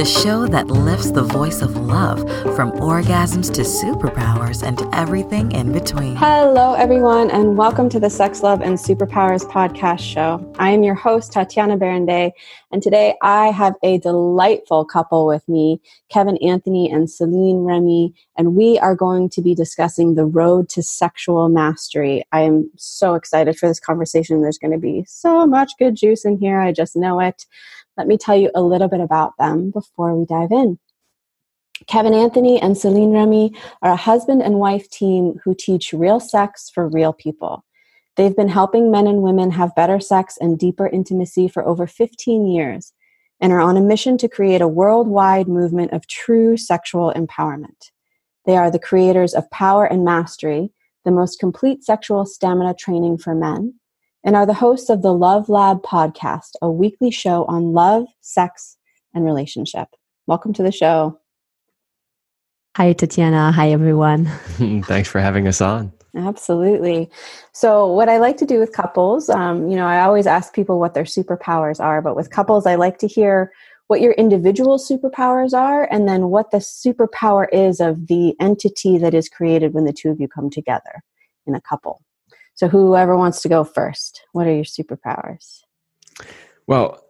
the show that lifts the voice of love from orgasms to superpowers and everything in between. Hello, everyone, and welcome to the Sex, Love, and Superpowers podcast show. I am your host, Tatiana Berindei, and today I have a delightful couple with me, Kevin Anthony and Celine Remy, and we are going to be discussing the road to sexual mastery. I am so excited for this conversation. There's going to be so much good juice in here. I just know it. Let me tell you a little bit about them before we dive in. Kevin Anthony and Celine Remy are a husband and wife team who teach real sex for real people. They've been helping men and women have better sex and deeper intimacy for over 15 years and are on a mission to create a worldwide movement of true sexual empowerment. They are the creators of Power and Mastery, the most complete sexual stamina training for men, and are the hosts of the Love Lab podcast, a weekly show on love, sex, and relationship. Welcome to the show. Hi, Tatiana. Hi, everyone. Thanks for having us on. Absolutely. So, what I like to do with couples, um, you know, I always ask people what their superpowers are, but with couples, I like to hear what your individual superpowers are and then what the superpower is of the entity that is created when the two of you come together in a couple. So, whoever wants to go first, what are your superpowers? Well,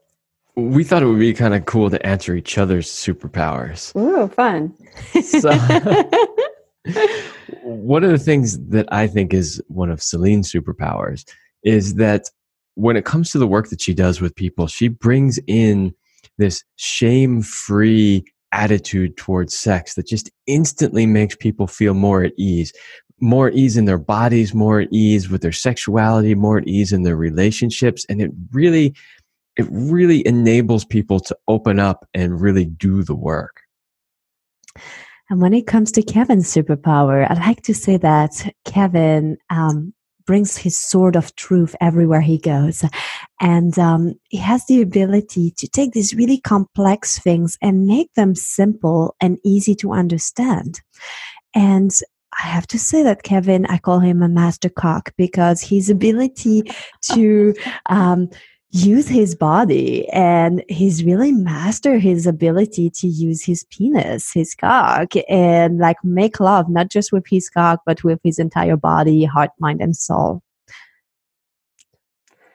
we thought it would be kind of cool to answer each other's superpowers. Ooh, fun. So, one of the things that I think is one of Celine's superpowers is that when it comes to the work that she does with people, she brings in this shame free attitude towards sex that just instantly makes people feel more at ease. More ease in their bodies, more ease with their sexuality, more ease in their relationships. And it really, it really enables people to open up and really do the work. And when it comes to Kevin's superpower, I like to say that Kevin um, brings his sword of truth everywhere he goes. And um, he has the ability to take these really complex things and make them simple and easy to understand. And I have to say that Kevin, I call him a master cock because his ability to um, use his body and he's really master his ability to use his penis his cock and like make love not just with his cock but with his entire body heart mind and soul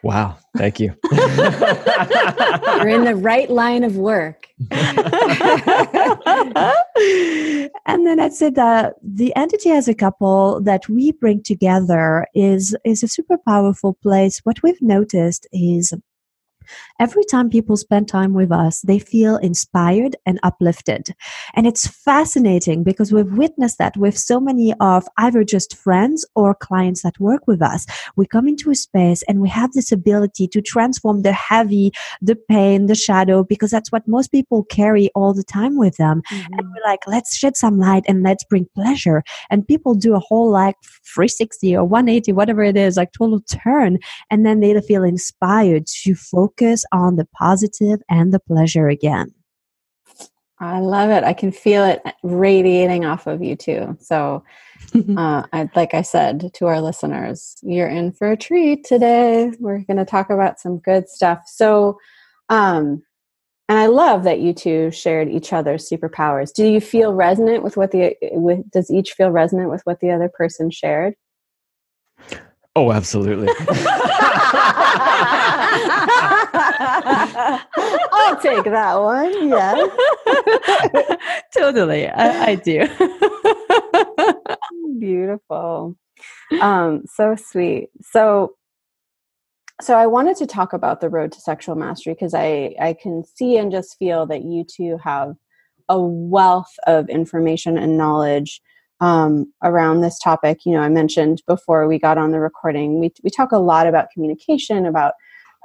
wow. Thank you. You're in the right line of work. And then I'd say that the entity as a couple that we bring together is is a super powerful place. What we've noticed is Every time people spend time with us, they feel inspired and uplifted. And it's fascinating because we've witnessed that with so many of either just friends or clients that work with us. We come into a space and we have this ability to transform the heavy, the pain, the shadow, because that's what most people carry all the time with them. Mm-hmm. And we're like, let's shed some light and let's bring pleasure. And people do a whole like 360 or 180, whatever it is, like total turn. And then they feel inspired to focus focus on the positive and the pleasure again. I love it. I can feel it radiating off of you too. So, uh, I, like I said to our listeners, you're in for a treat today. We're going to talk about some good stuff. So, um, and I love that you two shared each other's superpowers. Do you feel resonant with what the with? Does each feel resonant with what the other person shared? Oh, absolutely. I'll take that one. Yeah. totally. I, I do. Beautiful. Um, so sweet. So so I wanted to talk about the road to sexual mastery because I, I can see and just feel that you two have a wealth of information and knowledge um, around this topic. You know, I mentioned before we got on the recording, we, we talk a lot about communication, about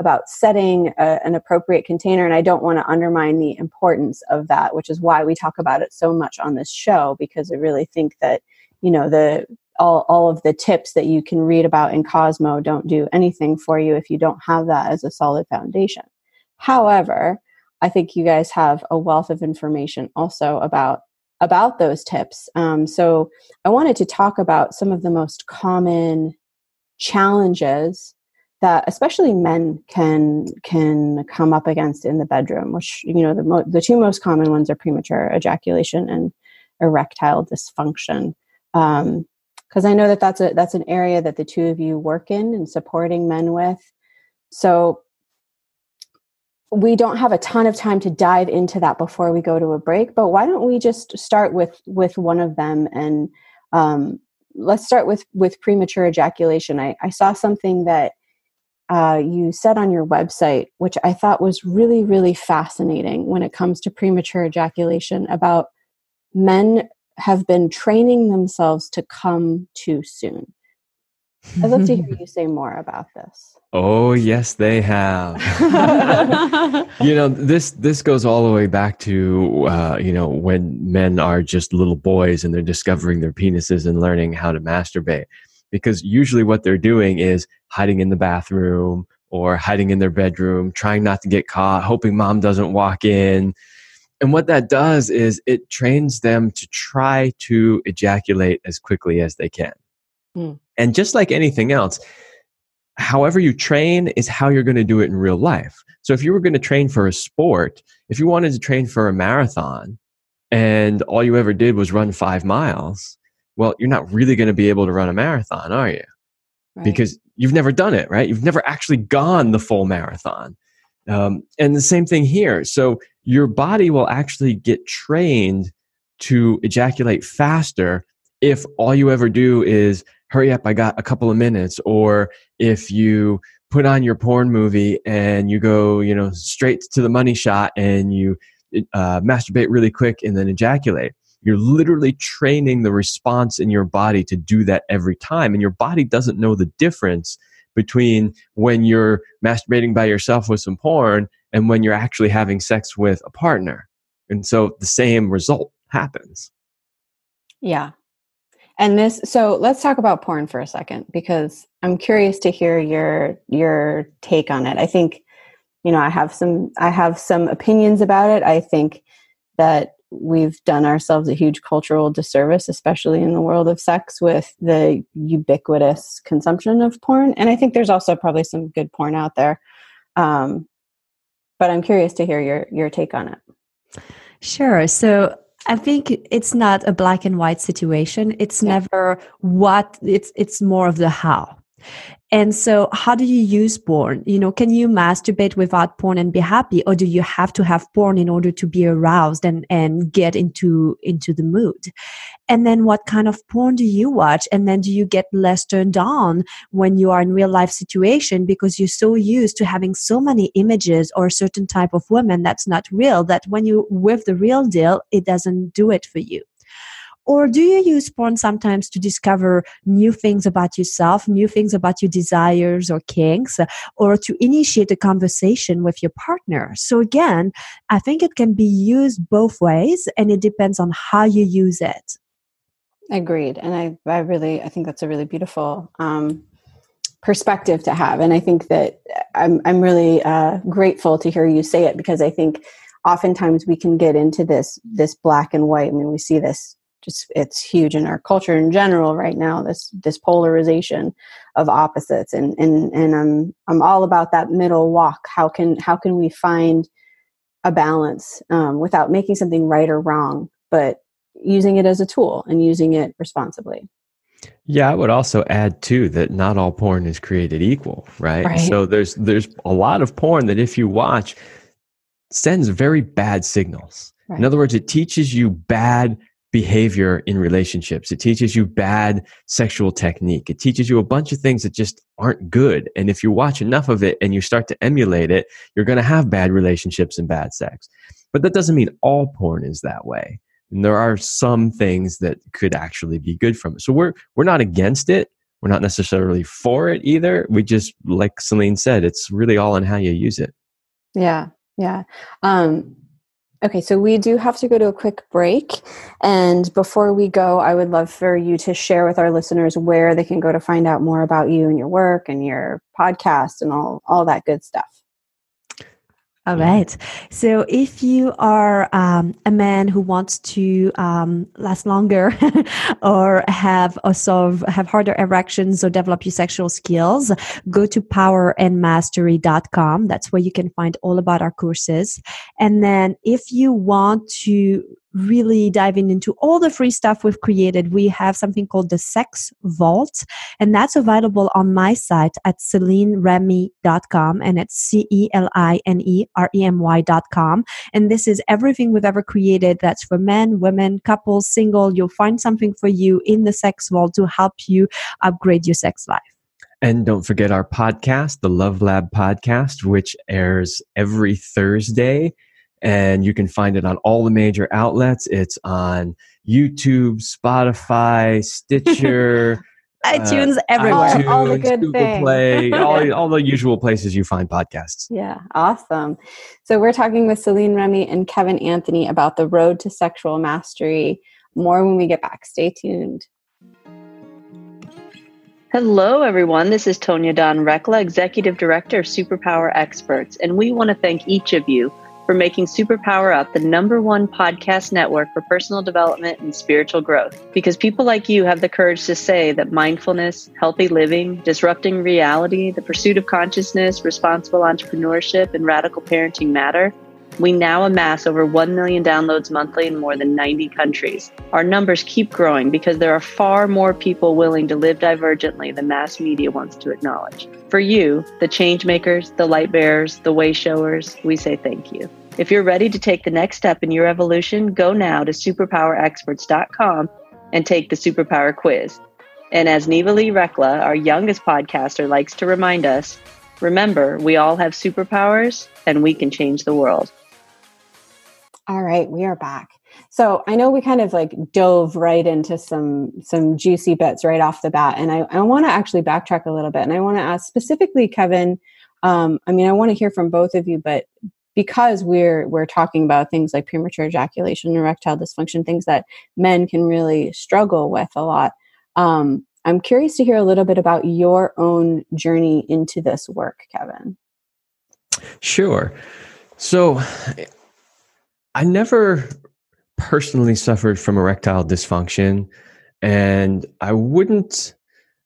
about setting a, an appropriate container and i don't want to undermine the importance of that which is why we talk about it so much on this show because i really think that you know the all, all of the tips that you can read about in cosmo don't do anything for you if you don't have that as a solid foundation. However i think you guys have a wealth of information also about about those tips. Um, so i wanted to talk about some of the most common challenges that especially men can can come up against in the bedroom which you know the mo- the two most common ones are premature ejaculation and erectile dysfunction. Um because i know that that's a that's an area that the two of you work in and supporting men with. So we don't have a ton of time to dive into that before we go to a break but why don't we just start with with one of them and um, let's start with with premature ejaculation. I, I saw something that uh, you said on your website which i thought was really really fascinating when it comes to premature ejaculation about men have been training themselves to come too soon. I'd love to hear you say more about this. Oh yes, they have. you know this this goes all the way back to uh, you know when men are just little boys and they're discovering their penises and learning how to masturbate, because usually what they're doing is hiding in the bathroom or hiding in their bedroom, trying not to get caught, hoping mom doesn't walk in. And what that does is it trains them to try to ejaculate as quickly as they can. Mm. And just like anything else, however you train is how you're going to do it in real life. So if you were going to train for a sport, if you wanted to train for a marathon and all you ever did was run five miles, well, you're not really going to be able to run a marathon, are you? Right. Because you've never done it, right? You've never actually gone the full marathon. Um, and the same thing here. So your body will actually get trained to ejaculate faster if all you ever do is hurry up, I got a couple of minutes. Or if you put on your porn movie and you go, you know, straight to the money shot and you uh, masturbate really quick and then ejaculate. You're literally training the response in your body to do that every time. And your body doesn't know the difference between when you're masturbating by yourself with some porn and when you're actually having sex with a partner. And so the same result happens. Yeah. And this so let's talk about porn for a second because I'm curious to hear your your take on it. I think you know, I have some I have some opinions about it. I think that we've done ourselves a huge cultural disservice especially in the world of sex with the ubiquitous consumption of porn and I think there's also probably some good porn out there. Um, but I'm curious to hear your your take on it. Sure. So I think it's not a black and white situation. It's yeah. never what it's it's more of the how. And so, how do you use porn? You know, can you masturbate without porn and be happy, or do you have to have porn in order to be aroused and and get into into the mood? And then, what kind of porn do you watch? And then, do you get less turned on when you are in real life situation because you're so used to having so many images or a certain type of woman that's not real that when you with the real deal, it doesn't do it for you. Or do you use porn sometimes to discover new things about yourself, new things about your desires or kinks, or to initiate a conversation with your partner? So again, I think it can be used both ways and it depends on how you use it. Agreed. And I, I really, I think that's a really beautiful um, perspective to have. And I think that I'm, I'm really uh, grateful to hear you say it because I think oftentimes we can get into this this black and white. I mean, we see this just it's huge in our culture in general right now this this polarization of opposites and and and I'm I'm all about that middle walk how can how can we find a balance um, without making something right or wrong but using it as a tool and using it responsibly yeah i would also add too that not all porn is created equal right, right. so there's there's a lot of porn that if you watch sends very bad signals right. in other words it teaches you bad behavior in relationships. It teaches you bad sexual technique. It teaches you a bunch of things that just aren't good. And if you watch enough of it and you start to emulate it, you're going to have bad relationships and bad sex. But that doesn't mean all porn is that way. And there are some things that could actually be good from it. So we're we're not against it. We're not necessarily for it either. We just like Celine said, it's really all on how you use it. Yeah. Yeah. Um, Okay, so we do have to go to a quick break. And before we go, I would love for you to share with our listeners where they can go to find out more about you and your work and your podcast and all, all that good stuff. All right. So if you are um, a man who wants to um, last longer or have or solve have harder erections or develop your sexual skills, go to powerandmastery.com. That's where you can find all about our courses. And then if you want to really diving into all the free stuff we've created, we have something called the Sex Vault, and that's available on my site at CelineRemy.com, and it's C E L I N E R E M Y.com. And this is everything we've ever created that's for men, women, couples, single. You'll find something for you in the Sex Vault to help you upgrade your sex life. And don't forget our podcast, the Love Lab podcast, which airs every Thursday and you can find it on all the major outlets. It's on YouTube, Spotify, Stitcher. iTunes uh, everywhere. All, all, the good Google things. Play, all, all the usual places you find podcasts. Yeah, awesome. So we're talking with Celine Remy and Kevin Anthony about the road to sexual mastery. More when we get back. Stay tuned. Hello, everyone. This is Tonya Dawn Recla, Executive Director of Superpower Experts, and we want to thank each of you for making Superpower Up the number one podcast network for personal development and spiritual growth. Because people like you have the courage to say that mindfulness, healthy living, disrupting reality, the pursuit of consciousness, responsible entrepreneurship, and radical parenting matter. We now amass over 1 million downloads monthly in more than 90 countries. Our numbers keep growing because there are far more people willing to live divergently than mass media wants to acknowledge. For you, the change makers, the light bearers, the way showers, we say thank you. If you're ready to take the next step in your evolution, go now to superpowerexperts.com and take the superpower quiz. And as Neva Lee Recla, our youngest podcaster, likes to remind us, remember, we all have superpowers and we can change the world. All right, we are back. So I know we kind of like dove right into some some juicy bits right off the bat, and I, I want to actually backtrack a little bit, and I want to ask specifically, Kevin. Um, I mean, I want to hear from both of you, but because we're we're talking about things like premature ejaculation erectile dysfunction things that men can really struggle with a lot um, i'm curious to hear a little bit about your own journey into this work kevin sure so i never personally suffered from erectile dysfunction and i wouldn't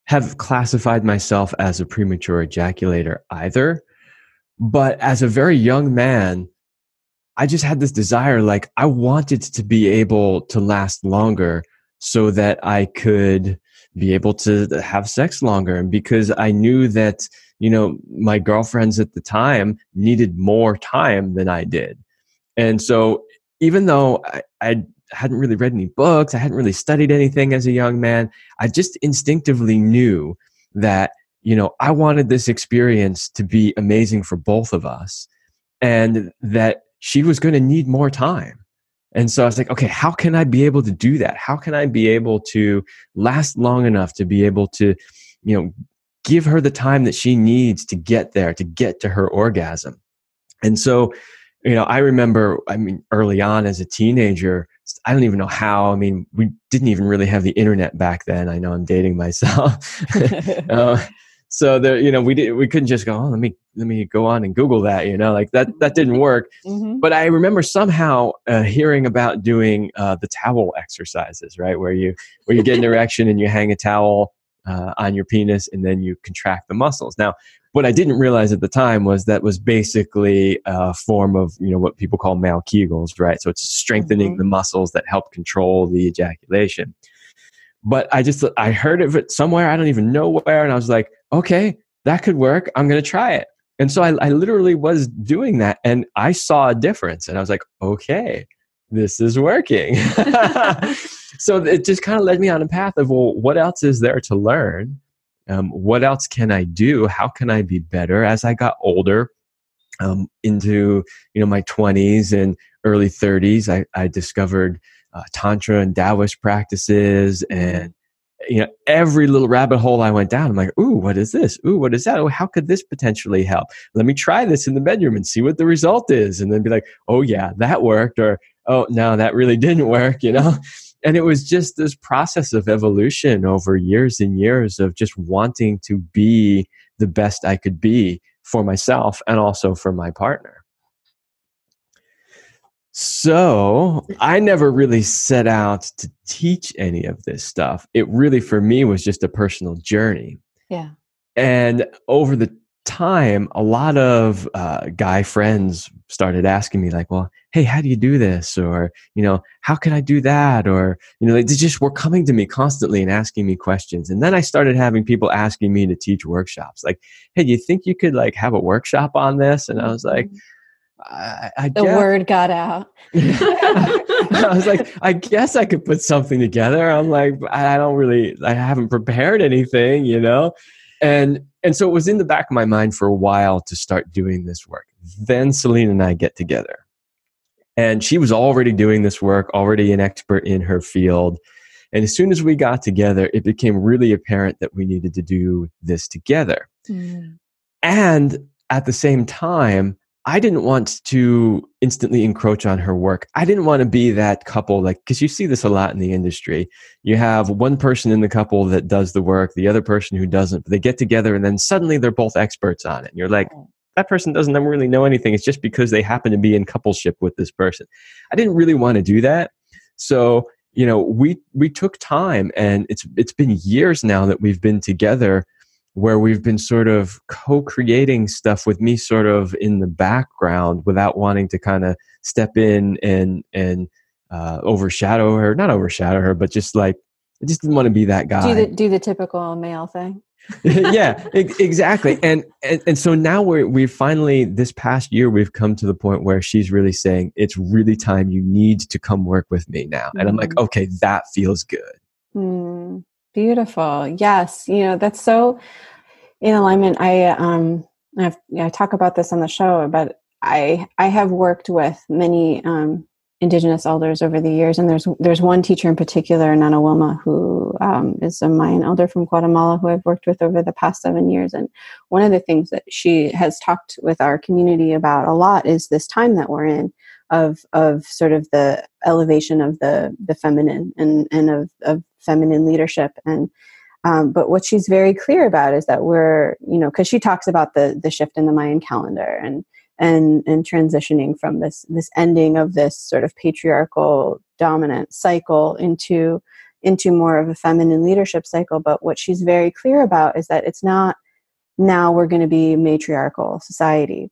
have classified myself as a premature ejaculator either but as a very young man, I just had this desire like I wanted to be able to last longer so that I could be able to have sex longer and because I knew that you know my girlfriends at the time needed more time than I did. And so even though I, I hadn't really read any books, I hadn't really studied anything as a young man, I just instinctively knew that you know, I wanted this experience to be amazing for both of us and that she was going to need more time. And so I was like, okay, how can I be able to do that? How can I be able to last long enough to be able to, you know, give her the time that she needs to get there, to get to her orgasm? And so, you know, I remember, I mean, early on as a teenager, I don't even know how. I mean, we didn't even really have the internet back then. I know I'm dating myself. uh, so there you know we did we couldn't just go oh let me let me go on and google that you know like that that didn't work mm-hmm. but i remember somehow uh, hearing about doing uh, the towel exercises right where you where you get an erection and you hang a towel uh, on your penis and then you contract the muscles now what i didn't realize at the time was that was basically a form of you know what people call male kegels right so it's strengthening mm-hmm. the muscles that help control the ejaculation but I just I heard of it somewhere I don't even know where, and I was like, okay, that could work. I'm going to try it. And so I, I literally was doing that, and I saw a difference, and I was like, okay, this is working. so it just kind of led me on a path of well, what else is there to learn? Um, what else can I do? How can I be better? As I got older, um, into you know my 20s and early 30s, I, I discovered uh, tantra and Taoist practices and you know every little rabbit hole I went down. I'm like, ooh, what is this? Ooh, what is that? Oh, how could this potentially help? Let me try this in the bedroom and see what the result is, and then be like, oh yeah, that worked, or oh no, that really didn't work. You know. And it was just this process of evolution over years and years of just wanting to be the best I could be for myself and also for my partner. So I never really set out to teach any of this stuff. It really, for me, was just a personal journey. Yeah. And over the time, a lot of uh, guy friends started asking me, like, well, hey, how do you do this? Or, you know, how can I do that? Or, you know, they just were coming to me constantly and asking me questions. And then I started having people asking me to teach workshops, like, hey, do you think you could like have a workshop on this? And I was like, Mm-hmm. I, I The guess. word got out. I was like, I guess I could put something together. I'm like, I don't really, I haven't prepared anything, you know? And and so it was in the back of my mind for a while to start doing this work. Then Celine and I get together. And she was already doing this work, already an expert in her field. And as soon as we got together, it became really apparent that we needed to do this together. Mm. And at the same time, I didn't want to instantly encroach on her work. I didn't want to be that couple, like, because you see this a lot in the industry. You have one person in the couple that does the work, the other person who doesn't, but they get together and then suddenly they're both experts on it. And you're like, that person doesn't really know anything. It's just because they happen to be in coupleship with this person. I didn't really want to do that. So, you know, we we took time and it's it's been years now that we've been together where we've been sort of co-creating stuff with me sort of in the background without wanting to kind of step in and and uh, overshadow her not overshadow her but just like i just didn't want to be that guy. Do the do the typical male thing. yeah e- exactly. And, and and so now we're we finally this past year we've come to the point where she's really saying it's really time you need to come work with me now. And i'm like Mhm. okay that feels good. Mm, beautiful. Yes, you know that's so in alignment. I um I've, I talk about this on the show, but I I have worked with many um, Indigenous elders over the years, and there's there's one teacher in particular, Nana Wilma, who um, is a Mayan elder from Guatemala, who I've worked with over the past seven years. And one of the things that she has talked with our community about a lot is this time that we're in of of sort of the elevation of the the feminine and and of of feminine leadership. And um, but what she's very clear about is that we're you know because she talks about the the shift in the Mayan calendar and and and transitioning from this this ending of this sort of patriarchal dominant cycle into into more of a feminine leadership cycle. But what she's very clear about is that it's not now we're going to be matriarchal society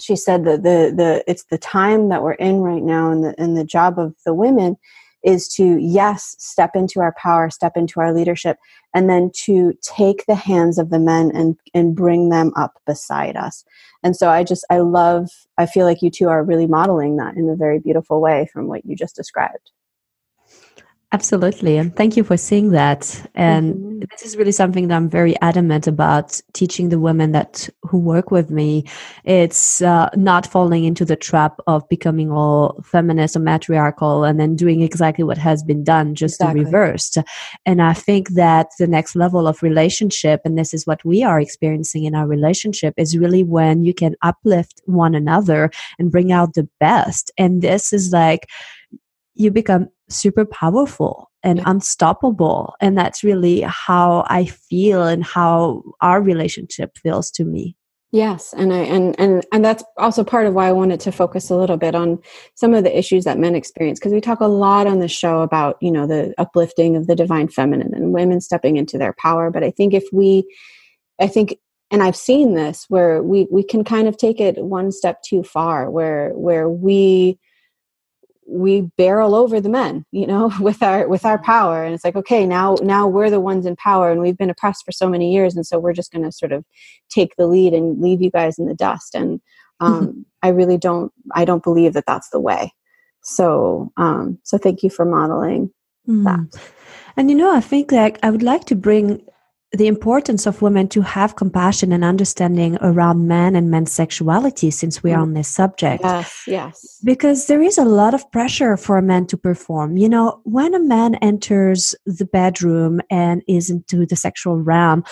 she said that the the it's the time that we're in right now and the and the job of the women is to yes step into our power step into our leadership and then to take the hands of the men and and bring them up beside us. And so i just i love i feel like you two are really modeling that in a very beautiful way from what you just described Absolutely. And thank you for seeing that. And Mhm. this is really something that I'm very adamant about teaching the women that who work with me. It's uh, not falling into the trap of becoming all feminist or matriarchal and then doing exactly what has been done, just Exactly. the reversed. And I think that the next level of relationship, and this is what we are experiencing in our relationship, is really when you can uplift one another and bring out the best. And this is like, you become super powerful and Yeah. unstoppable. And that's really how I feel and how our relationship feels to me. Yes, and I and and and that's also part of why I wanted to focus a little bit on some of the issues that men experience because we talk a lot on the show about you know the uplifting of the divine feminine and women stepping into their power. But I think if we, I think, and I've seen this where we we can kind of take it one step too far, where where we we barrel over the men you know with our with our power. And it's like okay now now we're the ones in power and we've been oppressed for so many years. And so we're just going to sort of take the lead and leave you guys in the dust. And um, i really don't i don't believe that that's the way. So um, so thank you for modeling that. Mm. And you know, I think like I would like to bring the importance of women to have compassion and understanding around men and men's sexuality since we are Mm. on this subject. yes yes Because there is a lot of pressure for a man to perform. You know, when a man enters the bedroom and is into the sexual realm,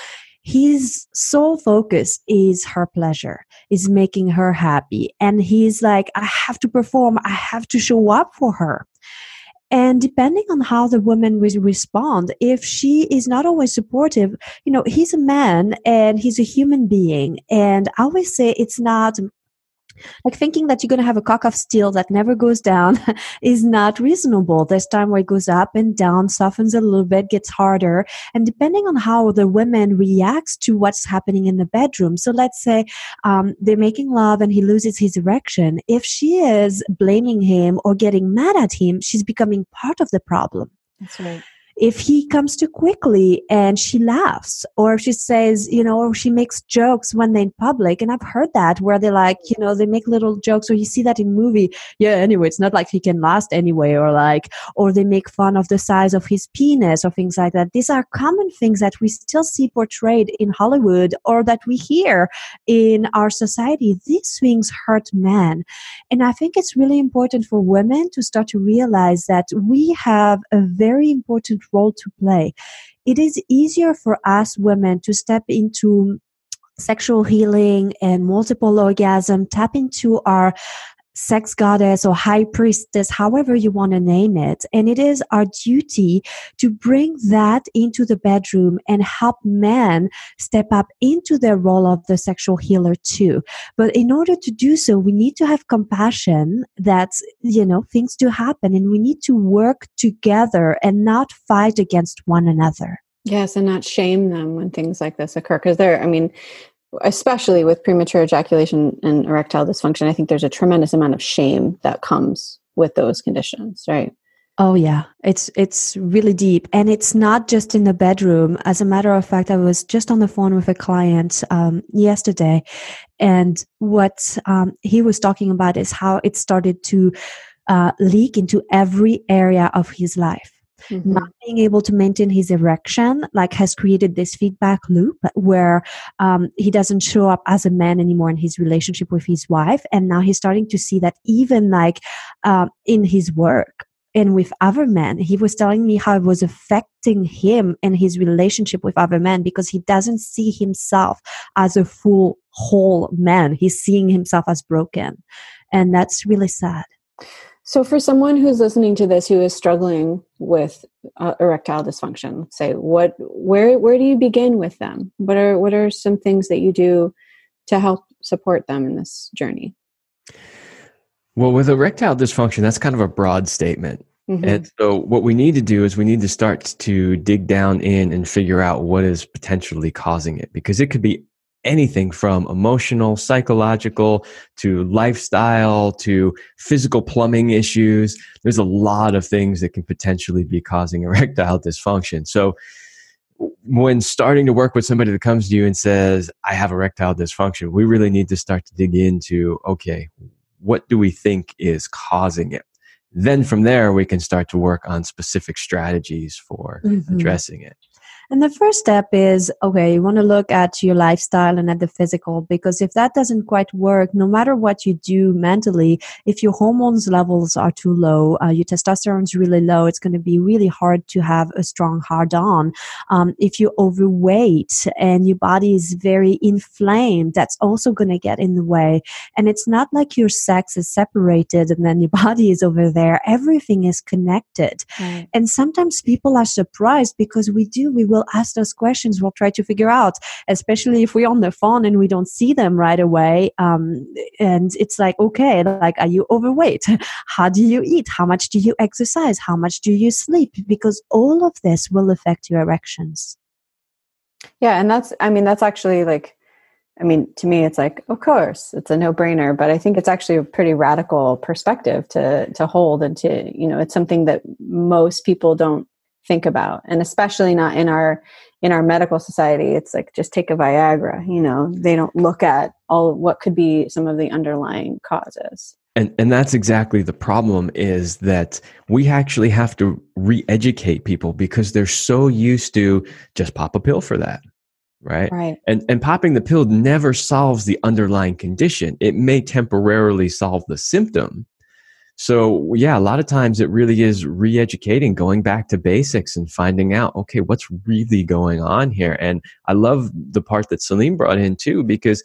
his sole focus is her pleasure, is making her happy. And he's like, I have to perform, I have to show up for her. And depending on how the woman will respond, if she is not always supportive, you know, he's a man and he's a human being. And I always say it's not like thinking that you're going to have a cock of steel that never goes down is not reasonable. There's time where it goes up and down softens a little bit gets harder. And depending on how the woman reacts to what's happening in the bedroom so let's say um, they're making love and he loses his erection. If she is blaming him or getting mad at him she's becoming part of the problem. That's right if he comes too quickly and she laughs or she says you know or she makes jokes when they're in public. And i've heard that where they like you know they make little jokes or you see that in movie. Yeah anyway it's not like he can last anyway or like or they make fun of the size of his penis or things like that. These are common things that we still see portrayed in hollywood or that we hear in our society. These things hurt men. And i think it's really important for women to start to realize that we have a very important role to play. It is easier for us women to step into sexual healing and multiple orgasm, tap into our sex goddess or high priestess, however you want to name it. And it is our duty to bring that into the bedroom and help men step up into their role of the sexual healer too. But in order to do so, we need to have compassion that, you know, things do happen and we need to work together and not fight against one another. Yes, and not shame them when things like this occur. Because there, I mean, especially with premature ejaculation and erectile dysfunction, I think there's a tremendous amount of shame that comes with those conditions, right? Oh yeah, it's it's really deep, and it's not just in the bedroom. As a matter of fact, I was just on the phone with a client um, yesterday, and what um, he was talking about is how it started to uh, leak into every area of his life. Mm-hmm. Not being able to maintain his erection, like, has created this feedback loop where um, he doesn't show up as a man anymore in his relationship with his wife, and now he's starting to see that even like uh, in his work and with other men. He was telling me how it was affecting him and his relationship with other men because he doesn't see himself as a full, whole man. He's seeing himself as broken. And that's really sad. So, for someone who's listening to this who is struggling with uh, erectile dysfunction, let's say, what, where, where do you begin with them? What are, what are some things that you do to help support them in this journey? Well, with erectile dysfunction, that's kind of a broad statement. Mm-hmm. And so, what we need to do is we need to start to dig down in and figure out what is potentially causing it because it could be anything from emotional, psychological to lifestyle to physical plumbing issues. There's a lot of things that can potentially be causing erectile dysfunction. So, when starting to work with somebody that comes to you and says, I have erectile dysfunction, we really need to start to dig into okay, what do we think is causing it? Then from there, we can start to work on specific strategies for mm-hmm. addressing it. And the first step is okay, you want to look at your lifestyle and at the physical because if that doesn't quite work, no matter what you do mentally, if your hormones levels are too low, uh, your testosterone is really low, it's going to be really hard to have a strong hard on. Um, if you're overweight and your body is very inflamed, that's also going to get in the way. And it's not like your sex is separated and then your body is over there. Everything is connected. Right. And sometimes people are surprised because we do, we will will ask those questions. We'll try to figure out, especially if we're on the phone and we don't see them right away. Um, and it's like, okay, like, are you overweight? How do you eat? How much do you exercise? How much do you sleep? Because all of this will affect your erections. Yeah. And that's, I mean, that's actually like, I mean, to me, it's like, of course, it's a no-brainer. But I think it's actually a pretty radical perspective to to hold, and to you know, it's something that most people don't think about. And especially not in our in our medical society it's like just take a viagra you know they don't look at all what could be some of the underlying causes. And and that's exactly the problem is that we actually have to re-educate people because they're so used to just pop a pill for that right? Right. And and popping the pill never solves the underlying condition. It may temporarily solve the symptom so, yeah, a lot of times it really is re educating, going back to basics and finding out, okay, what's really going on here? And I love the part that Celine brought in too, because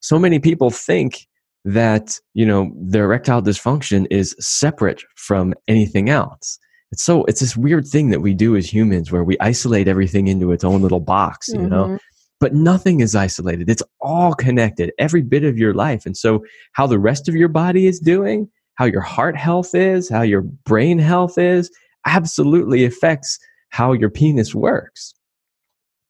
so many people think that, you know, their erectile dysfunction is separate from anything else. It's so, it's this weird thing that we do as humans where we isolate everything into its own little box, you mm-hmm. know? but nothing is isolated. It's all connected, every bit of your life. And so, how the rest of your body is doing, how your heart health is, how your brain health is, absolutely affects how your penis works.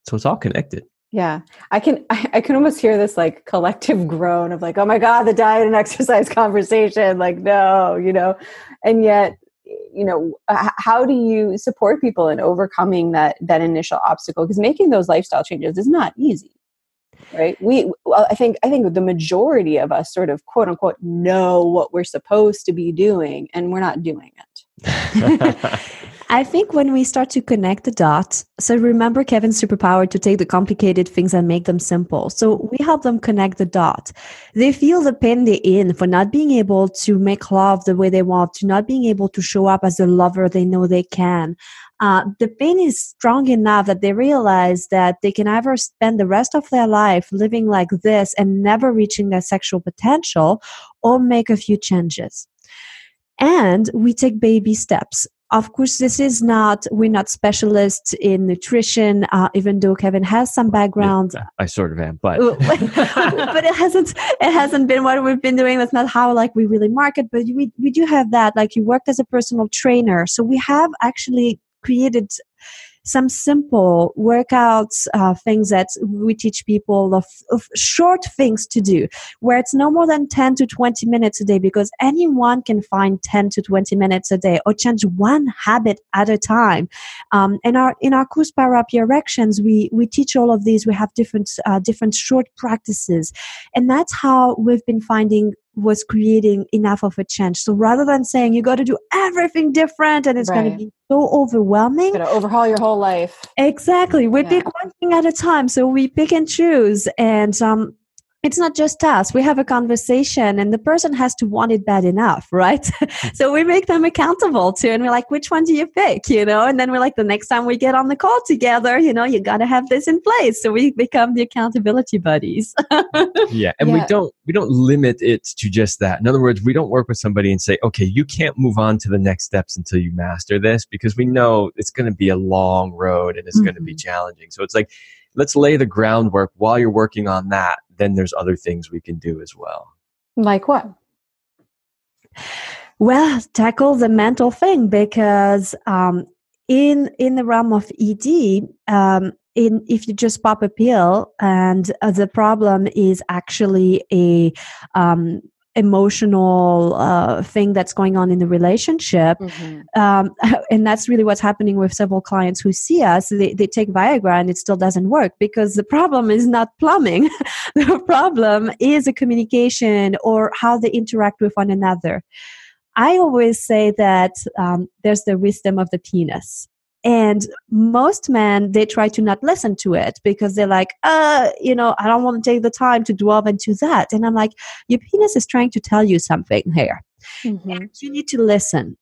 So, it's all connected. Yeah, I can I, I, can almost hear this like collective groan of like, oh my god, the diet and exercise conversation. Like, no, you know, and yet, you know, how do you support people in overcoming that that initial obstacle? Because making those lifestyle changes is not easy, right? We, well, I think I think the majority of us sort of quote unquote know what we're supposed to be doing, and we're not doing it. I think when we start to connect the dots, so remember Kevin's superpower to take the complicated things and make them simple. So we help them connect the dots. They feel the pain they're in for not being able to make love the way they want, to not being able to show up as the lover they know they can. Uh, the pain is strong enough that they realize that they can either spend the rest of their life living like this and never reaching their sexual potential or make a few changes and we take baby steps of course, this is not, we're not specialists in nutrition, uh, even though Kevin has some background. I sort of am, but. but it hasn't, it hasn't been what we've been doing. That's not how like we really market, but we, we do have that. Like you worked as a personal trainer. So we have actually created some simple workouts, uh, things that we teach people of, of, short things to do, where it's no more than 10 to 20 minutes a day, because anyone can find 10 to 20 minutes a day or change one habit at a time. Um, and our, in our course Power Up Your Erections, we, we teach all of these. We have different, uh, different short practices. And that's how we've been finding was creating enough of a change. So rather than saying you got to do everything different and it's right. going to be so overwhelming, going to overhaul your whole life. Exactly. We yeah. pick one thing at a time. So we pick and choose. And um, it's not just us. We have a conversation and the person has to want it bad enough, right? so we make them accountable to, and we're like, which one do you pick? You know, and then we're like, the next time we get on the call together, you know, you got to have this in place. So we become the accountability buddies. yeah. And yeah. we don't, we don't limit it to just that. In other words, we don't work with somebody and say, okay, you can't move on to the next steps until you master this because we know it's going to be a long road and it's mm-hmm. going to be challenging. So it's like, let's lay the groundwork while you're working on that then there's other things we can do as well. Like what? Well, tackle the mental thing because um, in in the realm of ED, um, in if you just pop a pill and uh, the problem is actually a um, emotional uh, thing that's going on in the relationship mm-hmm. um, and that's really what's happening with several clients who see us. They, they take viagra and it still doesn't work because the problem is not plumbing. The problem is a communication or how they interact with one another. I always say that um, there's the wisdom of the penis and most men, they try to not listen to it because they're like, uh, you know, I don't want to take the time to delve into that. And I'm like, your penis is trying to tell you something here. Mm-hmm. And you need to listen.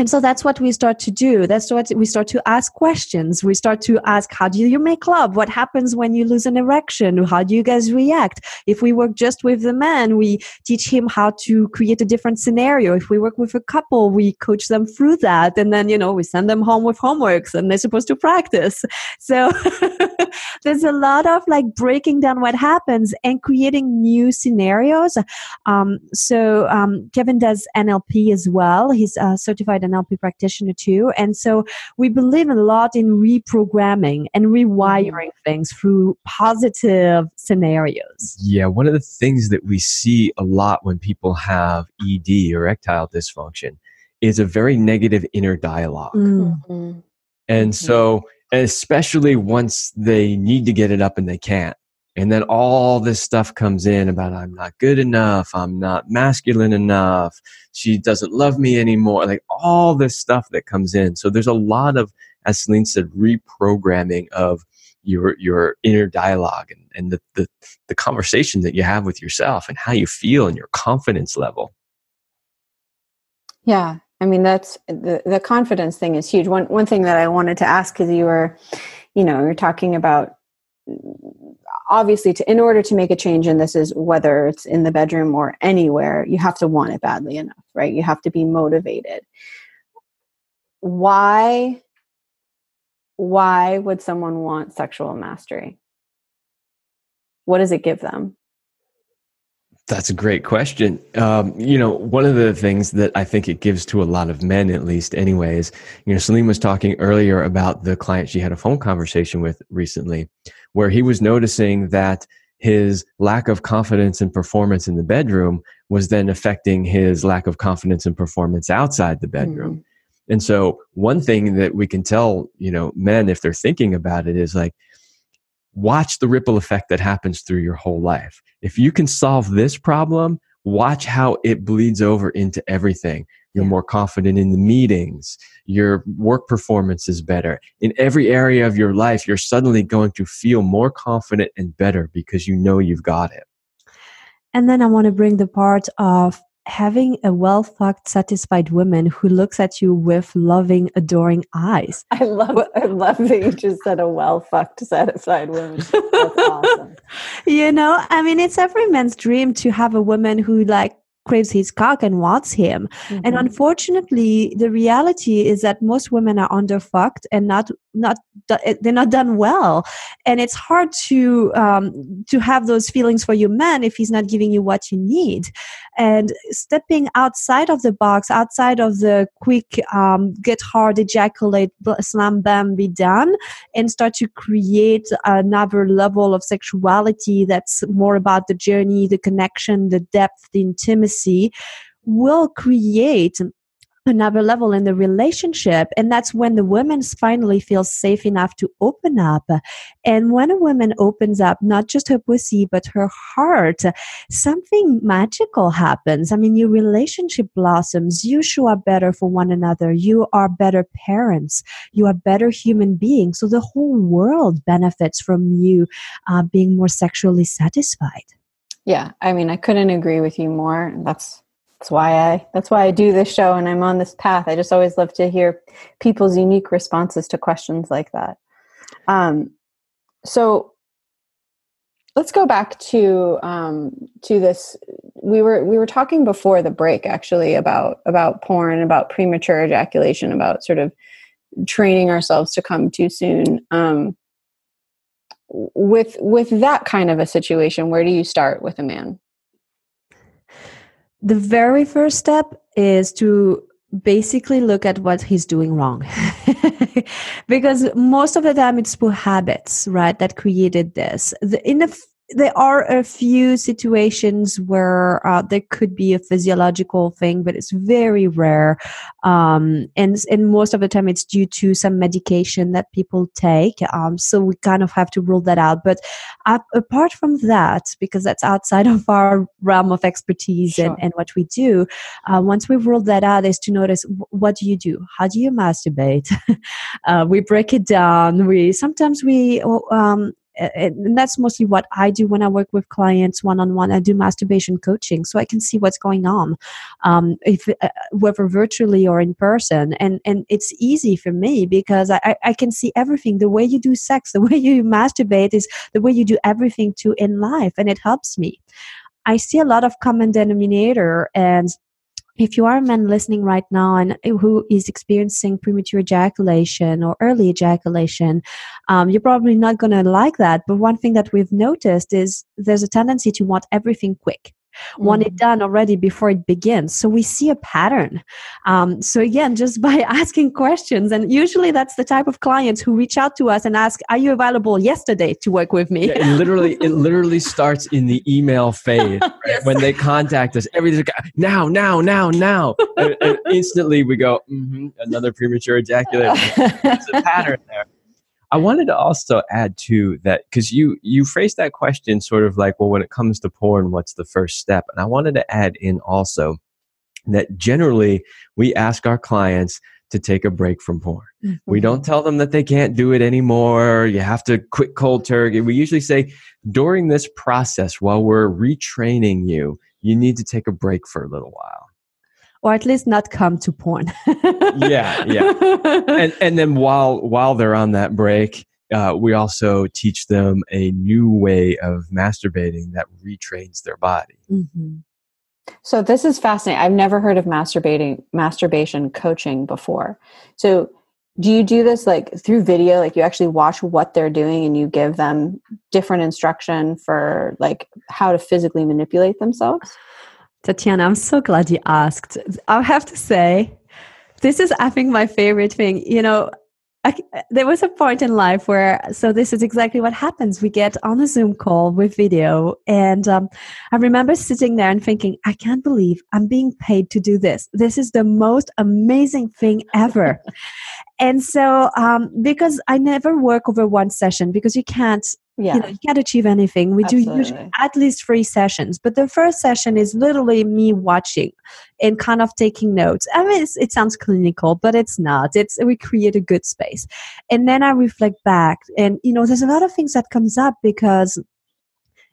And so that's what we start to do. That's what we start to ask questions. We start to ask, how do you make love? What happens when you lose an erection? How do you guys react? If we work just with the man, we teach him how to create a different scenario. If we work with a couple, we coach them through that. And then, you know, we send them home with homeworks and they're supposed to practice. So there's a lot of like breaking down what happens and creating new scenarios. Um, so um, Kevin does NLP as well. He's a certified NLP practitioner too. And so we believe a lot in reprogramming and rewiring mm-hmm. things through positive scenarios. Yeah, one of the things that we see a lot when people have ED, erectile dysfunction, is a very negative inner dialog mm-hmm. And mm-hmm. so, especially once they need to get it up and they can't, and then all this stuff comes in about I'm not good enough, I'm not masculine enough, she doesn't love me anymore, like all this stuff that comes in. So there's a lot of, as Celine said, reprogramming of your your inner dialogue and, and the, the the conversation that you have with yourself and how you feel and your confidence level. Yeah. I mean that's the the confidence thing is huge. One one thing that I wanted to ask because you were, you know, you're talking about obviously to in order to make a change and this is whether it's in the bedroom or anywhere you have to want it badly enough right? You have to be motivated. Why why would someone want sexual mastery? What does it give them? That's a great question. Um, you know, one of the things that I think it gives to a lot of men, at least, anyways, you know, Celine was talking earlier about the client she had a phone conversation with recently, where he was noticing that his lack of confidence and performance in the bedroom was then affecting his lack of confidence and performance outside the bedroom. Mm-hmm. And so, one thing that we can tell, you know, men if they're thinking about it is like, watch the ripple effect that happens through your whole life. If you can solve this problem, watch how it bleeds over into everything. You're more confident in the meetings. Your work performance is better. In every area of your life, you're suddenly going to feel more confident and better because you know you've got it. And then I want to bring the part of having a well fucked satisfied woman who looks at you with loving adoring eyes. I love i love that you just said a well fucked satisfied woman. That's awesome. You know i mean it's every man's dream to have a woman who like craves his cock and wants him. Mm-hmm. And unfortunately, the reality is that most women are underfucked and not not eh, they're not done well. And it's hard to um, to have those feelings for your man if he's not giving you what you need. And stepping outside of the box, outside of the quick um, get hard, ejaculate, slam, bam, be done, and start to create another level of sexuality that's more about the journey, the connection, the depth, the intimacy intimacy will create another level in the relationship. And that's when the woman finally feels safe enough to open up. And when a woman opens up not just her pussy but her heart something magical happens. I mean your relationship blossoms. You show up better for one another. You are better parents. You are better human beings. So the whole world benefits from you uh, being more sexually satisfied yeah, I mean, I couldn't agree with you more. That's that's why I that's why I do this show and I'm on this path. I just always love to hear people's unique responses to questions like that. Um, so let's go back to um, to this. We were we were talking before the break actually about about porn, about premature ejaculation, about sort of training ourselves to come too soon. Um, with with that kind of a situation where do you start with a man? The very first step is to basically look at what he's doing wrong. Because most of the time it's poor habits right that created this. The, in a there are a few situations where uh, there could be a physiological thing, but it's very rare. Um, and, and most of the time it's due to some medication that people take. Um, so we kind of have to rule that out. But uh, apart from that, because that's outside of our realm of expertise sure. and, and what we do, uh, once we've ruled that out, is to notice what do you do? How do you masturbate? Uh, we break it down. We sometimes we um, and that's mostly what I do when I work with clients one on one. I do masturbation coaching, so I can see what's going on, um, if uh, whether virtually or in person, and and it's easy for me because I I can see everything. The way you do sex, the way you masturbate is the way you do everything too in life, and it helps me. I see a lot of common denominator and if you are a man listening right now and who is experiencing premature ejaculation or early ejaculation, um, you're probably not going to like that. But one thing that we've noticed is there's a tendency to want everything quick mm. want it done already before it begins. So we see a pattern. Um, so again, just by asking questions, and usually that's the type of clients who reach out to us and ask, "Are you available yesterday to work with me?" Yeah, it literally, it literally starts in the email phase right? yes. when they contact us. Everything's like, now, now, now, now, and, and instantly we go, mm-hmm, another premature ejaculation. There's a pattern there. I wanted to also add to that because you you phrased that question sort of like, well, when it comes to porn, what's the first step? And I wanted to add in also that generally we ask our clients to take a break from porn. Mm-hmm. We don't tell them that they can't do it anymore. You have to quit cold turkey. We usually say during this process, while we're retraining you, you need to take a break for a little while or at least not come to porn. yeah, yeah. And and then while while they're on that break, uh, we also teach them a new way of masturbating that retrains their body. Mm-hmm. So this is fascinating. I've never heard of masturbating masturbation coaching before. So do you do this like through video like you actually watch what they're doing and you give them different instruction for like how to physically manipulate themselves tatiana i'm so glad you asked. I have to say this is i think my favorite thing. You know I, there was a point in life where so this is exactly what happens. We get on a zoom call with video and um, i remember sitting there and thinking i can't believe i'm being paid to do this. This is the most amazing thing ever. And so um, because i never work over one session because you can't yeah. you know you can't achieve anything we Absolutely. do usually at least three sessions but the first session is literally me watching and kind of taking notes i mean it sounds clinical but it's not it's we create a good space and then i reflect back and you know there's a lot of things that comes up because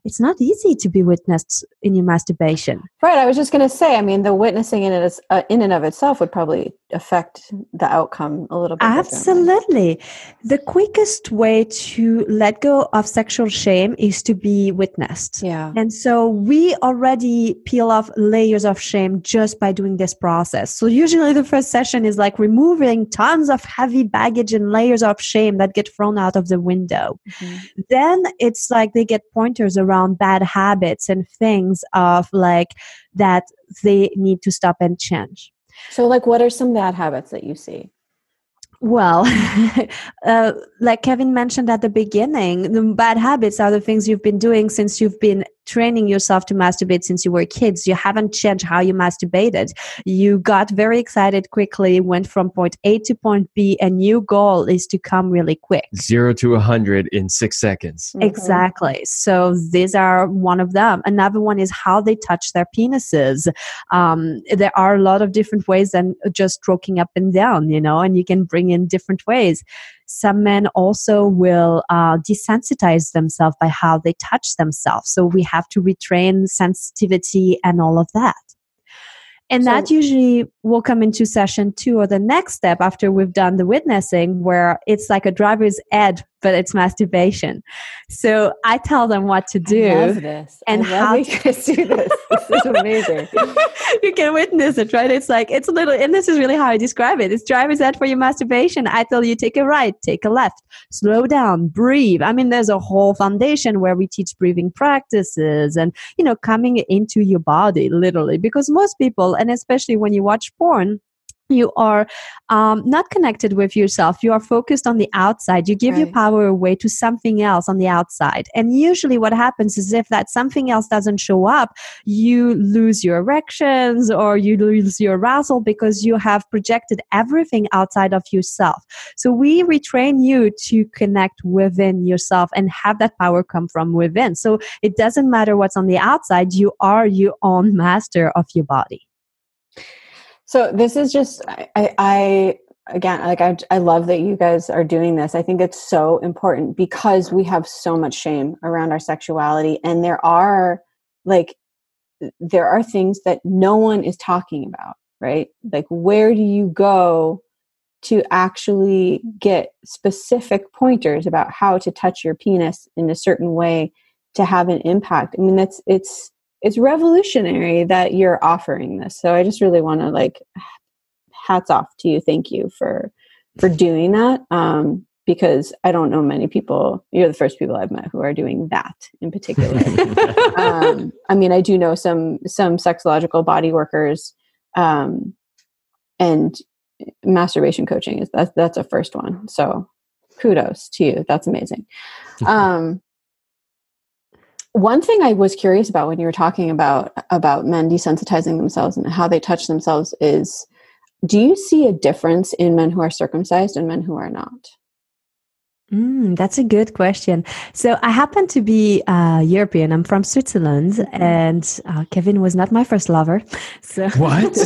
it's not easy to be witnessed in your masturbation. Right. I was just going to say. I mean, the witnessing in it is, uh, in and of itself would probably affect the outcome a little bit. Absolutely. The quickest way to let go of sexual shame is to be witnessed. Yeah. And so we already peel off layers of shame just by doing this process. So usually the first session is like removing tons of heavy baggage and layers of shame that get thrown out of the window. Mm-hmm. Then it's like they get pointers around bad habits and things of like that they need to stop and change. So, like, what are some bad habits that you see? Well, uh, like Kevin mentioned at the beginning, the bad habits are the things you've been doing since you've been training yourself to masturbate since you were kids. You haven't changed how you masturbated. You got very excited quickly, went from point A to point B, and your goal is to come really quick. Zero to a 100 in six seconds. Mm-hmm. Exactly. So these are one of them. Another one is how they touch their penises. Um, there are a lot of different ways than just stroking up and down, you know, and you can bring in different ways. Some men also will uh, desensitize themselves by how they touch themselves. So we have to retrain sensitivity and all of that. And so, that usually will come into session two or the next step after we've done the witnessing, where it's like a driver's ed but it's masturbation. So I tell them what to do. I love this. And how you guys do this. This is amazing. you can witness it, right? It's like it's a little, and this is really how I describe it. It's driver's ed for your masturbation. I tell you, take a right, take a left, slow down, breathe. I mean, there's a whole foundation where we teach breathing practices and you know coming into your body literally because most people, and especially when you watch porn you are um, not connected with yourself. You are focused on the outside. You give right. your power away to something else on the outside. And usually what happens is if that something else doesn't show up you lose your erections or you lose your arousal because you have projected everything outside of yourself. So we retrain you to connect within yourself and have that power come from within. So it doesn't matter what's on the outside. You are your own master of your body so this is just I, I again like I, I love that you guys are doing this. I think it's so important because we have so much shame around our sexuality and there are like there are things that no one is talking about right? Like where do you go to actually get specific pointers about how to touch your penis in a certain way to have an impact? I mean that's it's it's revolutionary that you're offering this. So I just really want to like hats off to you. Thank you for for doing that. Um, because I don't know many people. You're the first people I've met who are doing that in particular. um, I mean, I do know some some sexological body workers, um, and masturbation coaching is that's that's a first one. So kudos to you. That's amazing. Um, one thing I was curious about when you were talking about about men desensitizing themselves and how they touch themselves is do you see a difference in men who are circumcised and men who are not? Mm, that's a good question. So I happen to be uh, European. I'm from Switzerland, mm-hmm. and uh, Kevin was not my first lover. So what?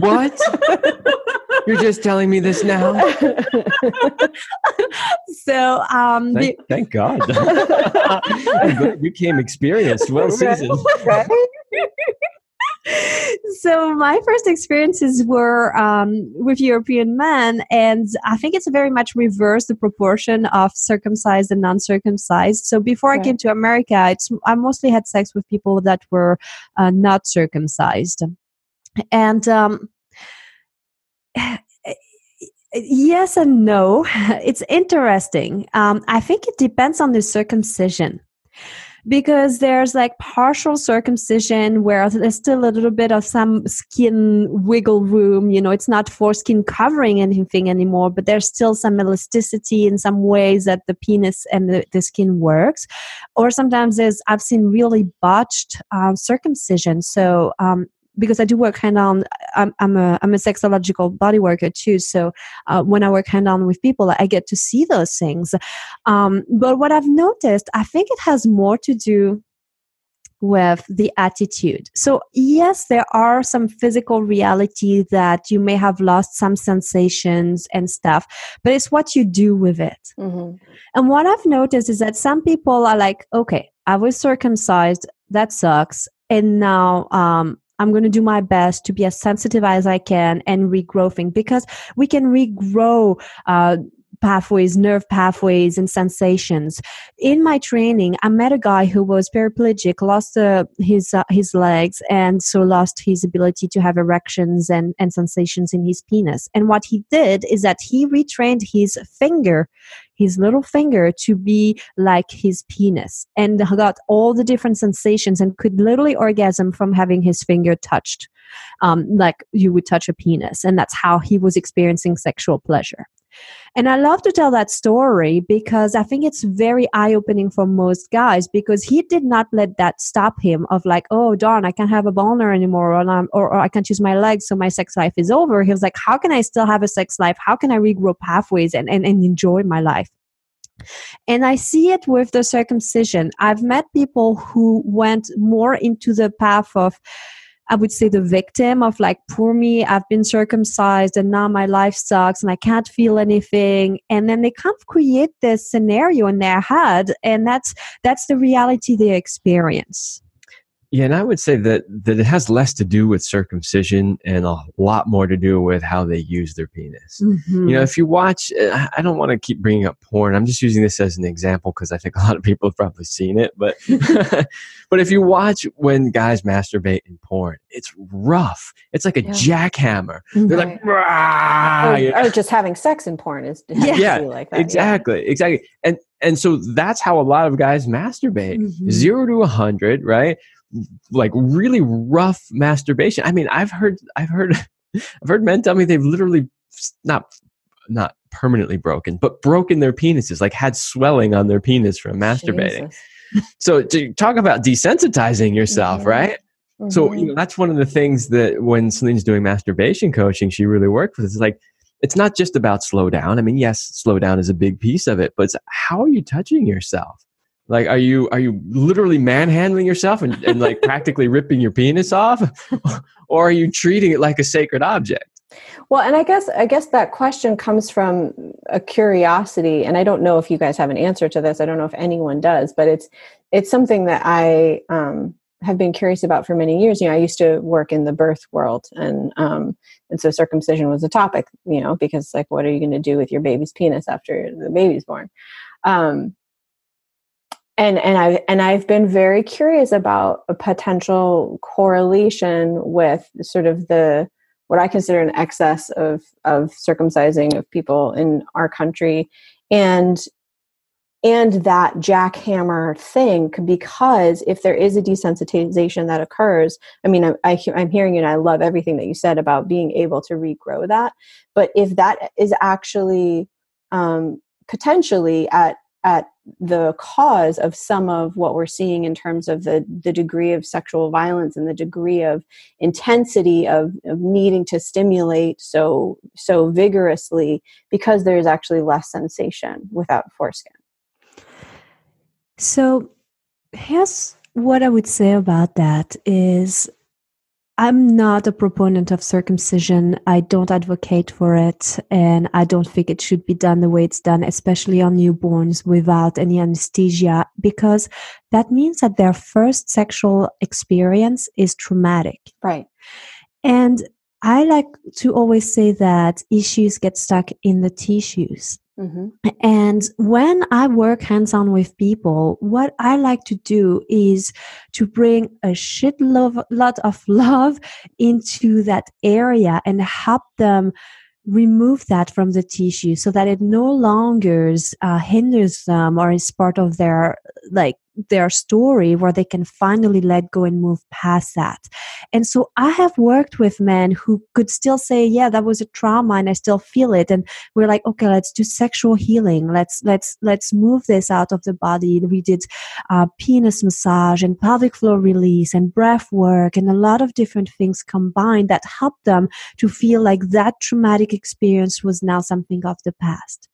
what? You're just telling me this now? so um, thank, the- thank God. you came experienced, well seasoned. Right? so my first experiences were um, with European men, and I think it's very much reversed the proportion of circumcised and non-circumcised. So before I came to America, it's I mostly had sex with people that were uh, not circumcised, and um, yes and no. It's interesting. Um, I think it depends on the circumcision because there's like partial circumcision where there's still a little bit of some skin wiggle room. You know, it's not foreskin covering anything anymore, but there's still some elasticity in some ways that the penis and the, the skin works. Or sometimes there's, I've seen really botched uh, circumcision. So, um, because I do work hand on. I'm, I'm a I'm a sexological body worker too. So uh, when I work hand on with people, I get to see those things. Um, but what I've noticed, I think it has more to do with the attitude. So, yes, there are some physical reality that you may have lost some sensations and stuff, but it's what you do with it. Mm-hmm. And what I've noticed is that some people are like, okay, I was circumcised, that sucks. And now um, I'm going to do my best to be as sensitive as I can and regrowing because we can regrow uh, pathways, nerve pathways, and sensations. In my training, I met a guy who was paraplegic, lost uh, his uh, his legs, and so lost his ability to have erections and, and sensations in his penis. And what he did is that he retrained his finger his little finger to be like his penis and got all the different sensations and could literally orgasm from having his finger touched um, like you would touch a penis and that's how he was experiencing sexual pleasure and I love to tell that story because I think it's very eye opening for most guys because he did not let that stop him of like, oh, darn, I can't have a boner anymore or, or, or I can't use my legs, so my sex life is over. He was like, how can I still have a sex life? How can I regrow pathways and, and, and enjoy my life? And I see it with the circumcision. I've met people who went more into the path of, I would say the victim of like, poor me, I've been circumcised and now my life sucks and I can't feel anything. And then they kind of create this scenario in their head and that's that's the reality they experience. Yeah, and I would say that that it has less to do with circumcision and a lot more to do with how they use their penis. Mm-hmm. You know, if you watch, uh, I don't want to keep bringing up porn. I'm just using this as an example because I think a lot of people have probably seen it. But but if you watch when guys masturbate in porn, it's rough. It's like a yeah. jackhammer. They're like, or, or, just having sex in porn is yeah, yeah like that. exactly, yeah. exactly. And and so that's how a lot of guys masturbate, mm-hmm. zero to a hundred, right? Like really rough masturbation. I mean, I've heard, I've heard, I've heard men tell me they've literally not, not permanently broken, but broken their penises, like had swelling on their penis from masturbating. so to talk about desensitizing yourself, mm-hmm. right? Mm-hmm. So you know, that's one of the things that when Celine's doing masturbation coaching, she really worked with. It's like it's not just about slow down. I mean, yes, slow down is a big piece of it, but it's how are you touching yourself? Like, are you are you literally manhandling yourself and, and like practically ripping your penis off, or are you treating it like a sacred object? Well, and I guess I guess that question comes from a curiosity, and I don't know if you guys have an answer to this. I don't know if anyone does, but it's it's something that I um, have been curious about for many years. You know, I used to work in the birth world, and um, and so circumcision was a topic. You know, because like, what are you going to do with your baby's penis after the baby's born? Um, and and I and I've been very curious about a potential correlation with sort of the what I consider an excess of of circumcising of people in our country. And and that jackhammer thing because if there is a desensitization that occurs i mean I, I, i'm hearing you and i love everything that you said about being able to regrow that. But if that is actually um, potentially at at the cause of some of what we're seeing in terms of the, the degree of sexual violence and the degree of intensity of, of needing to stimulate so so vigorously because there's actually less sensation without foreskin. So here's what I would say about that is I'm not a proponent of circumcision. I don't advocate for it, and I don't think it should be done the way it's done, especially on newborns without any anesthesia, because that means that their first sexual experience is traumatic. Right. And I like to always say that issues get stuck in the tissues. Mm-hmm. And when I work hands on with people, what I like to do is to bring a shit love, lot of love into that area and help them remove that from the tissue so that it no longer uh, hinders them or is part of their like their story where they can finally let go and move past that. And so I have worked with men who could still say, yeah, that was a trauma and I still feel it. And we're like, okay, let's do sexual healing. Let's, let's, let's move this out of the body. We did uh, penis massage and pelvic floor release and breath work and a lot of different things combined that helped them to feel like that traumatic experience was now something of the past.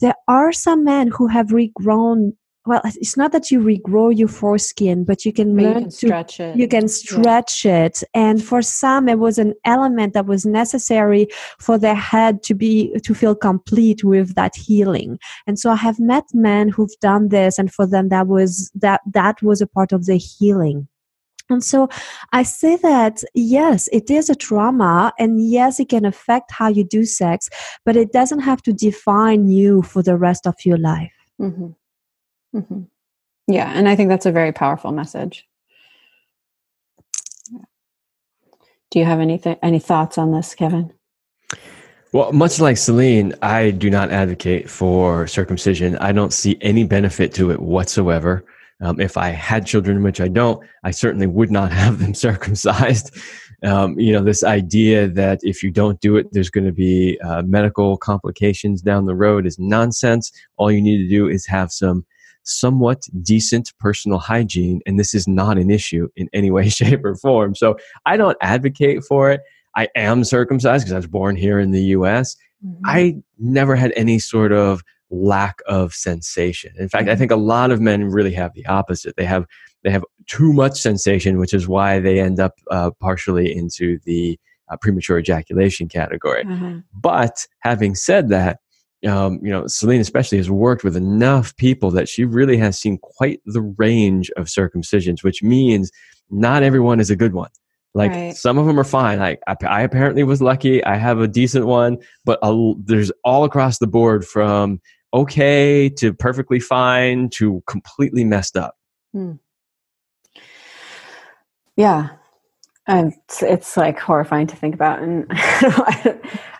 There are some men who have regrown well it's not that you regrow your foreskin but you can but learn you can to stretch it you can stretch yeah. it and for some it was an element that was necessary for their head to be to feel complete with that healing and so i have met men who've done this and for them that was that that was a part of the healing and so I say that yes, it is a trauma, and yes, it can affect how you do sex, but it doesn't have to define you for the rest of your life. Mm-hmm. Mm-hmm. Yeah, and I think that's a very powerful message. Do you have anything any thoughts on this, Kevin? Well, much like Celine, I do not advocate for circumcision. I don't see any benefit to it whatsoever. Um, if I had children, which I don't, I certainly would not have them circumcised. Um, you know, this idea that if you don't do it, there's going to be uh, medical complications down the road is nonsense. All you need to do is have some somewhat decent personal hygiene, and this is not an issue in any way, shape, or form. So I don't advocate for it. I am circumcised because I was born here in the US. Mm-hmm. I never had any sort of lack of sensation. In fact, mm-hmm. I think a lot of men really have the opposite. They have they have too much sensation, which is why they end up uh, partially into the uh, premature ejaculation category. Mm-hmm. But having said that, um, you know, Celine especially has worked with enough people that she really has seen quite the range of circumcisions, which means not everyone is a good one. Like right. some of them are fine. Like I, I, apparently was lucky. I have a decent one, but a, there's all across the board from okay to perfectly fine to completely messed up. Hmm. Yeah, it's, it's like horrifying to think about, and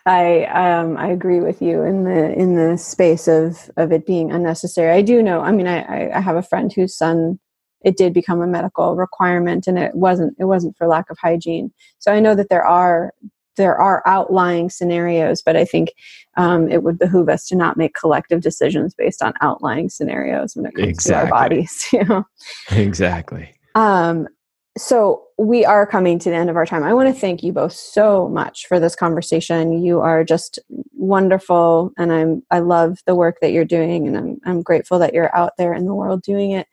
I um, I agree with you in the in the space of of it being unnecessary. I do know. I mean, I I have a friend whose son it did become a medical requirement, and it wasn't it wasn't for lack of hygiene. So I know that there are there are outlying scenarios, but I think um, it would behoove us to not make collective decisions based on outlying scenarios when it comes exactly. to our bodies. You know? Exactly. Um, so we are coming to the end of our time. I want to thank you both so much for this conversation. You are just wonderful and I'm I love the work that you're doing and I'm I'm grateful that you're out there in the world doing it.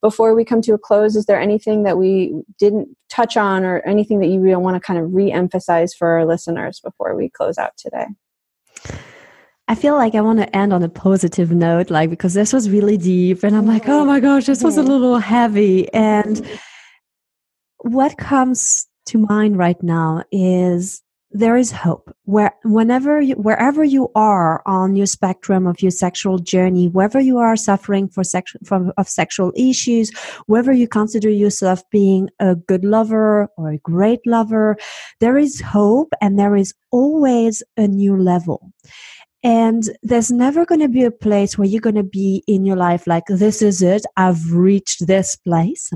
Before we come to a close, is there anything that we didn't touch on or anything that you really want to kind of re-emphasize for our listeners before we close out today? I feel like I want to end on a positive note, like because this was really deep, and I'm like, oh my gosh, this was a little heavy. And mm-hmm. What comes to mind right now is there is hope. Where whenever you, wherever you are on your spectrum of your sexual journey whether you are suffering for sex, from of sexual issues whether you consider yourself being a good lover or a great lover there is hope and there is always a new level. And there's never going to be a place where you're going to be in your life like this is it. I've reached this place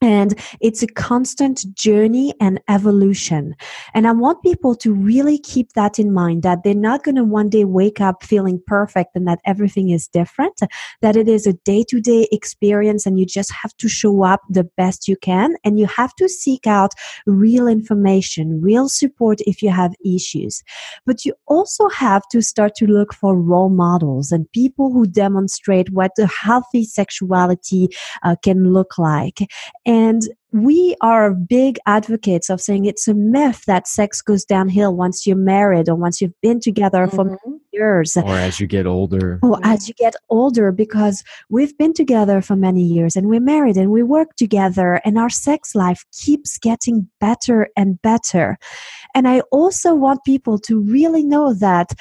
and it's a constant journey and evolution. And I want people to really keep that in mind that they're not going to one day wake up feeling perfect and that everything is different, that it is a day to day experience and you just have to show up the best you can. And you have to seek out real information, real support if you have issues. But you also have to start to look for role models and people who demonstrate what a healthy sexuality uh, can look like and we are big advocates of saying it's a myth that sex goes downhill once you're married or once you've been together mm-hmm. for years. Or as you get older. Or as you get older, because we've been together for many years and we're married and we work together and our sex life keeps getting better and better. And I also want people to really know that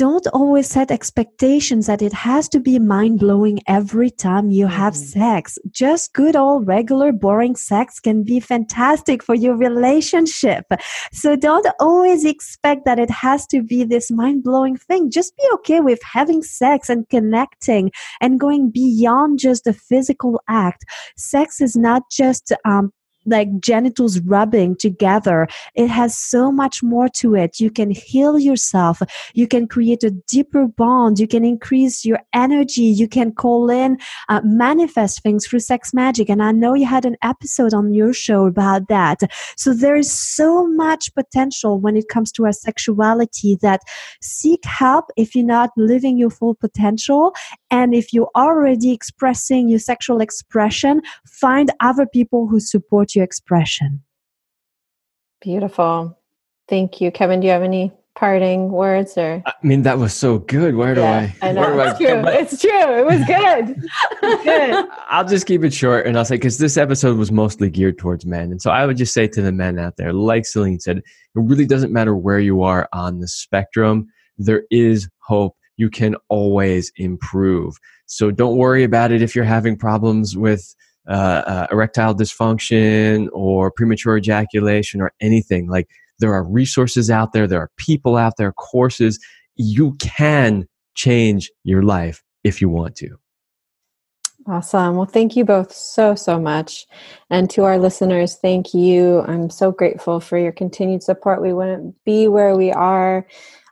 don't always set expectations that it has to be mind blowing every time you have mm. sex. Just good old regular boring sex can be fantastic for your relationship. So don't always expect that it has to be this mind blowing thing. Just be okay with having sex and connecting and going beyond just the physical act. Sex is not just um, like genitals rubbing together. It has so much more to it. You can heal yourself. You can create a deeper bond. You can increase your energy. You can call in, uh, manifest things through sex magic. And I know you had an episode on your show about that. So there is so much potential when it comes to our sexuality that seek help if you're not living your full potential. And if you're already expressing your sexual expression, find other people who support your expression. Beautiful. Thank you. Kevin, do you have any parting words or I mean that was so good. Where do yeah, I, I know. it's I, true. it's true. It was good. good. I'll just keep it short and I'll say because this episode was mostly geared towards men. And so I would just say to the men out there, like Celine said, it really doesn't matter where you are on the spectrum, there is hope. You can always improve. So don't worry about it if you're having problems with uh, erectile dysfunction or premature ejaculation or anything. Like there are resources out there, there are people out there, courses. You can change your life if you want to. Awesome. Well, thank you both so, so much. And to our listeners, thank you. I'm so grateful for your continued support. We wouldn't be where we are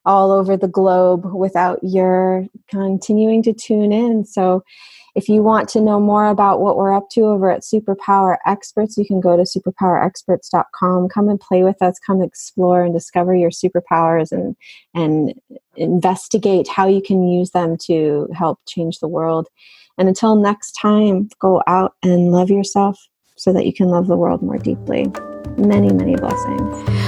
all over the globe without your continuing to tune in. So, if you want to know more about what we're up to over at Superpower Experts, you can go to superpowerexperts.com. Come and play with us, come explore and discover your superpowers and and investigate how you can use them to help change the world. And until next time, go out and love yourself so that you can love the world more deeply. Many, many blessings.